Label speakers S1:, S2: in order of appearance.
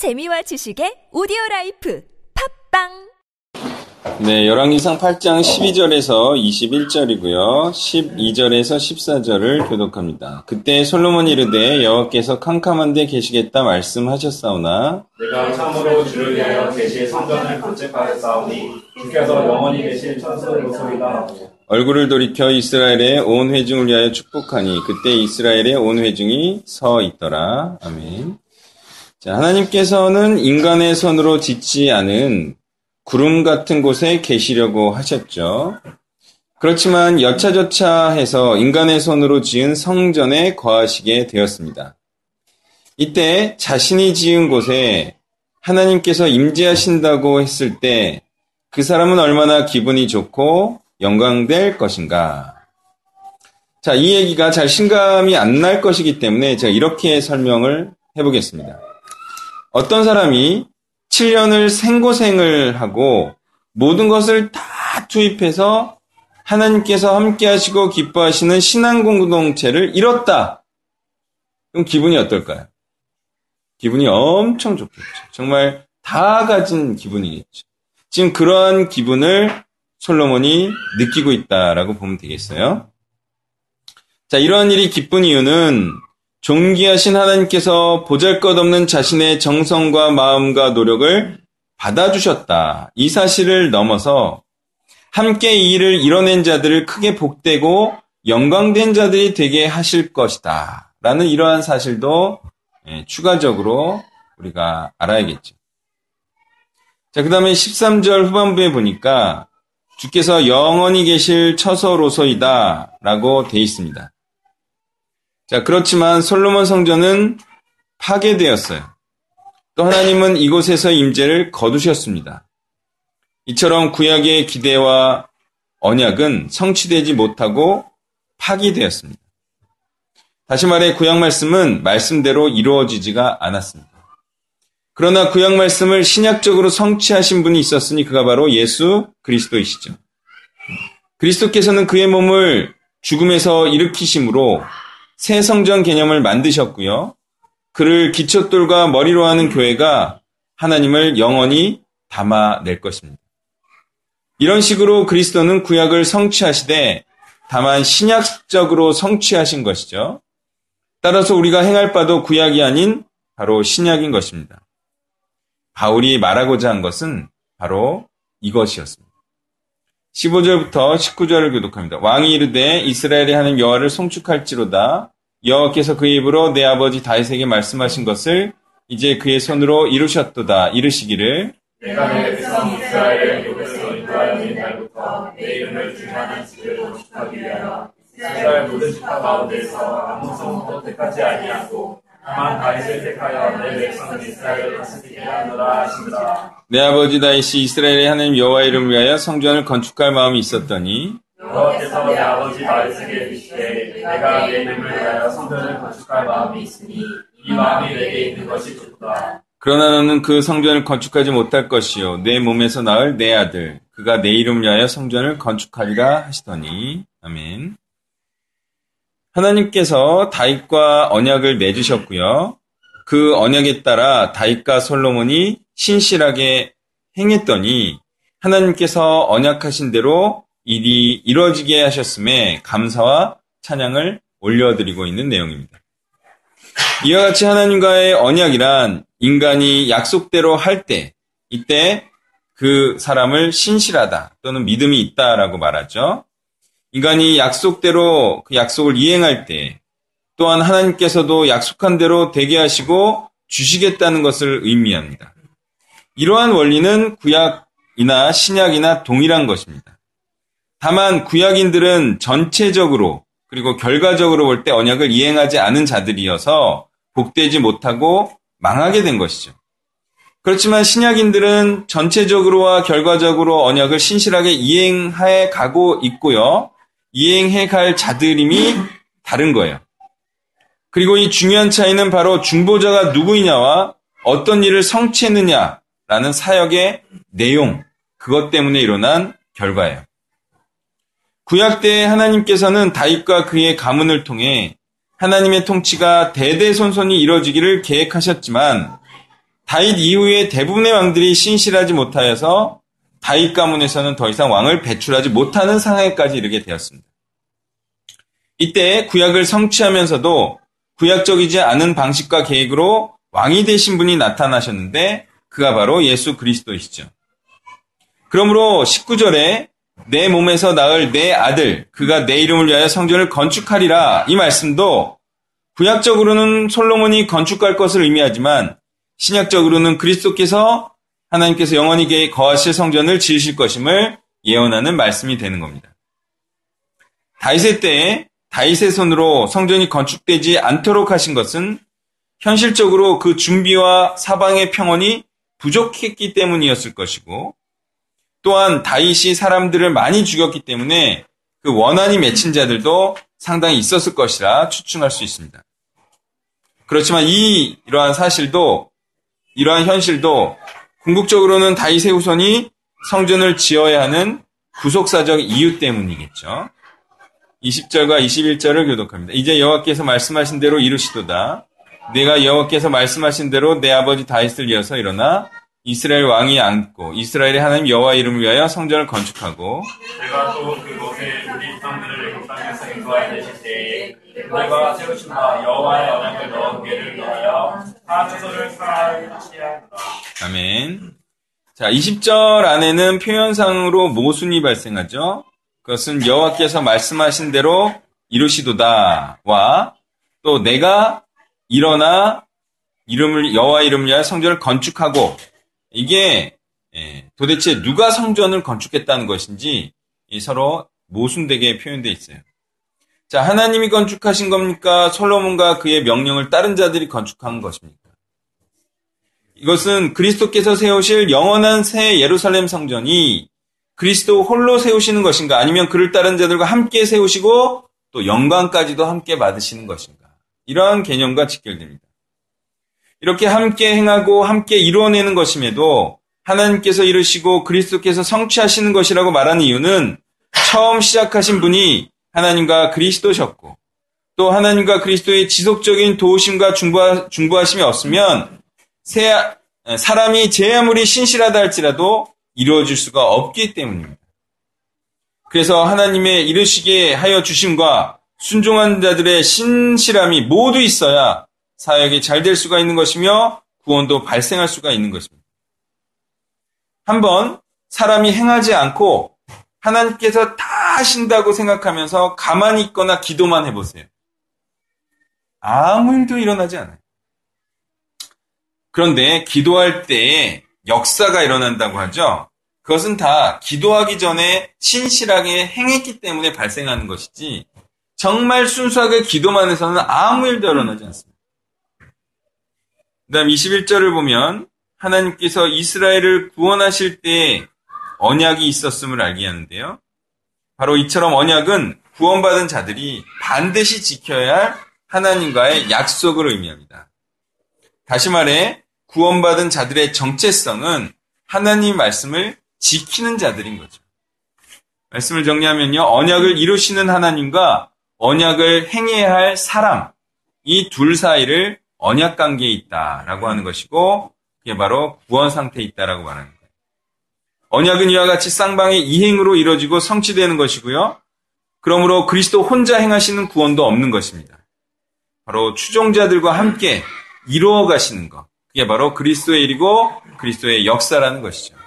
S1: 재미와 지식의 오디오 라이프 팟빵
S2: 네, 열왕기상 8장 12절에서 21절이고요. 12절에서 14절을 교독합니다. 그때 솔로몬이 이르되 여호와께서 캄캄한데 계시겠다 말씀하셨사오나
S3: 내가 참으로 주를 위하여 계실 성전을 건축하였사오니 주께서 영원히 계실 처소로소이다.
S2: 얼굴을 돌이켜 이스라엘의 온 회중을 위하여 축복하니 그때 이스라엘의 온 회중이 서 있더라. 아멘. 자, 하나님께서는 인간의 손으로 짓지 않은 구름 같은 곳에 계시려고 하셨죠. 그렇지만 여차저차 해서 인간의 손으로 지은 성전에 거하시게 되었습니다. 이때 자신이 지은 곳에 하나님께서 임재하신다고 했을 때 그 사람은 얼마나 기분이 좋고 영광될 것인가. 자, 이 얘기가 잘 신감이 안 날 것이기 때문에 제가 이렇게 설명을 해보겠습니다. 어떤 사람이 7년을 생고생을 하고 모든 것을 다 투입해서 하나님께서 함께 하시고 기뻐하시는 신앙 공동체를 잃었다. 그럼 기분이 어떨까요? 기분이 엄청 좋겠죠. 정말 다 가진 기분이겠죠. 지금 그러한 기분을 솔로몬이 느끼고 있다라고 보면 되겠어요. 자, 이러한 일이 기쁜 이유는 존귀하신 하나님께서 보잘것없는 자신의 정성과 마음과 노력을 받아주셨다. 이 사실을 넘어서 함께 이 일을 이뤄낸 자들을 크게 복되고 영광된 자들이 되게 하실 것이다. 라는 이러한 사실도 예, 추가적으로 우리가 알아야겠죠. 자, 그 다음에 13절 후반부에 보니까 주께서 영원히 계실 처소로서이다 라고 돼 있습니다. 자, 그렇지만 솔로몬 성전은 파괴되었어요. 또 하나님은 이곳에서 임재를 거두셨습니다. 이처럼 구약의 기대와 언약은 성취되지 못하고 파기되었습니다. 다시 말해 구약 말씀은 말씀대로 이루어지지가 않았습니다. 그러나 구약 말씀을 신약적으로 성취하신 분이 있었으니 그가 바로 예수 그리스도이시죠. 그리스도께서는 그의 몸을 죽음에서 일으키심으로 새 성전 개념을 만드셨고요. 그를 기초돌과 머리로 하는 교회가 하나님을 영원히 담아낼 것입니다. 이런 식으로 그리스도는 구약을 성취하시되 다만 신약적으로 성취하신 것이죠. 따라서 우리가 행할 바도 구약이 아닌 바로 신약인 것입니다. 바울이 말하고자 한 것은 바로 이것이었습니다. 15절부터 19절을 교독합니다. 왕이 이르되 이스라엘의 하는 여호와를 송축할지로다. 여호와께서 그의 입으로 내 아버지 다윗에게 말씀하신 것을 이제 그의 손으로 이루셨도다. 이르시기를
S3: 내가 내 백성 이스라엘의 족에서 인도하여진 날부터 내 이름을 중요한 집을 건축하기 위하여 이스라엘 모든 지파 가운데서 아무 성도 택하지 아니하고 다만 다윗을 택하여 내 백성 이스라엘을 다스리게 하노라 하시니라.
S2: 내 아버지 다윗이 이스라엘의 하나님 여호와 이름을 위하여 성전을 건축할 마음이 있었더니
S3: 여호와께서 내 아버지 다윗에게 이르시되 내가 내 이름을 위하여 성전을 건축할 마음이 있으니 이 마음이 내게 있는 것이 좋다.
S2: 그러나 너는 그 성전을 건축하지 못할 것이요 내 몸에서 낳을 내 아들 그가 내 이름을 위하여 성전을 건축하리라 하시더니 아멘. 하나님께서 다윗과 언약을 맺으셨고요. 그 언약에 따라 다윗과 솔로몬이 신실하게 행했더니 하나님께서 언약하신 대로 일이 이루어지게 하셨음에 감사와 찬양을 올려드리고 있는 내용입니다. 이와 같이 하나님과의 언약이란 인간이 약속대로 할 때, 이때 그 사람을 신실하다 또는 믿음이 있다라고 말하죠. 인간이 약속대로 그 약속을 이행할 때, 또한 하나님께서도 약속한 대로 되게 하시고 주시겠다는 것을 의미합니다. 이러한 원리는 구약이나 신약이나 동일한 것입니다. 다만 구약인들은 전체적으로 그리고 결과적으로 볼 때 언약을 이행하지 않은 자들이어서 복되지 못하고 망하게 된 것이죠. 그렇지만 신약인들은 전체적으로와 결과적으로 언약을 신실하게 이행해 가고 있고요. 이행해 갈 자들임이 다른 거예요. 그리고 이 중요한 차이는 바로 중보자가 누구이냐와 어떤 일을 성취했느냐라는 사역의 내용, 그것 때문에 일어난 결과예요. 구약 때 하나님께서는 다윗과 그의 가문을 통해 하나님의 통치가 대대손손이 이루어지기를 계획하셨지만 다윗 이후에 대부분의 왕들이 신실하지 못하여서 다윗 가문에서는 더 이상 왕을 배출하지 못하는 상황에까지 이르게 되었습니다. 이때 구약을 성취하면서도 구약적이지 않은 방식과 계획으로 왕이 되신 분이 나타나셨는데 그가 바로 예수 그리스도이시죠. 그러므로 19절에 내 몸에서 낳을 내 아들 그가 내 이름을 위하여 성전을 건축하리라 이 말씀도 구약적으로는 솔로몬이 건축할 것을 의미하지만 신약적으로는 그리스도께서 하나님께서 영원히 거하실 성전을 지으실 것임을 예언하는 말씀이 되는 겁니다. 다윗의 때에 다윗의 손으로 성전이 건축되지 않도록 하신 것은 현실적으로 그 준비와 사방의 평원이 부족했기 때문이었을 것이고 또한 다윗이 사람들을 많이 죽였기 때문에 그 원한이 맺힌 자들도 상당히 있었을 것이라 추측할 수 있습니다. 그렇지만 이 이러한 사실도 이러한 현실도 궁극적으로는 후손이 성전을 지어야 하는 구속사적 이유 때문이겠죠. 20절과 21절을 교독합니다. 이제 여호와께서 말씀하신 대로 이루시도다. 내가 여호와께서 말씀하신 대로 내 아버지 다윗을 이어서 일어나 이스라엘 왕이 앉고 이스라엘의 하나님 여호와 이름을 위하여 성전을 건축하고
S3: 내가 또 그곳에 우리 땅들을 애굽 땅에서 인도하여 내실 때에 내가 세우신 바 여호와의 언약을 넣은 괴를 넣하여 다 처소를 살아치하노라
S2: 아멘. 자, 20절 안에는 표현상으로 모순이 발생하죠. 그것은 여호와께서 말씀하신 대로 이루시도다와 또 내가 일어나 이름을 여호와 이름을 위하여 성전을 건축하고 이게 예, 도대체 누가 성전을 건축했다는 것인지 서로 모순되게 표현되어 있어요. 자, 하나님이 건축하신 겁니까? 솔로몬과 그의 명령을 따른 자들이 건축한 것입니까? 이것은 그리스도께서 세우실 영원한 새 예루살렘 성전이 그리스도 홀로 세우시는 것인가? 아니면 그를 따른 자들과 함께 세우시고 또 영광까지도 함께 받으시는 것인가? 이러한 개념과 직결됩니다. 이렇게 함께 행하고 함께 이루어내는 것임에도 하나님께서 이루시고 그리스도께서 성취하시는 것이라고 말하는 이유는 처음 시작하신 분이 하나님과 그리스도셨고 또 하나님과 그리스도의 지속적인 도우심과 중보하, 심이 없으면 새, 사람이 제 아무리 신실하다 할지라도 이루어질 수가 없기 때문입니다. 그래서 하나님의 이르시게 하여 주심과 순종한 자들의 신실함이 모두 있어야 사역이 잘 될 수가 있는 것이며 구원도 발생할 수가 있는 것입니다. 한번 사람이 행하지 않고 하나님께서 다 하신다고 생각하면서 가만히 있거나 기도만 해보세요. 아무 일도 일어나지 않아요. 그런데 기도할 때 역사가 일어난다고 하죠. 그것은 다 기도하기 전에 신실하게 행했기 때문에 발생하는 것이지 정말 순수하게 기도만 해서는 아무 일도 일어나지 않습니다. 그 다음 21절을 보면 하나님께서 이스라엘을 구원하실 때 언약이 있었음을 알게 하는데요. 바로 이처럼 언약은 구원받은 자들이 반드시 지켜야 할 하나님과의 약속을 의미합니다. 다시 말해 구원받은 자들의 정체성은 하나님 말씀을 지키는 자들인 거죠. 말씀을 정리하면요. 언약을 이루시는 하나님과 언약을 행해야 할 사람, 이 둘 사이를 언약 관계에 있다라고 하는 것이고, 그게 바로 구원 상태에 있다라고 말하는 거예요. 언약은 이와 같이 쌍방의 이행으로 이루어지고 성취되는 것이고요. 그러므로 그리스도 혼자 행하시는 구원도 없는 것입니다. 바로 추종자들과 함께 이루어 가시는 것. 그게 바로 그리스도의 일이고 그리스도의 역사라는 것이죠.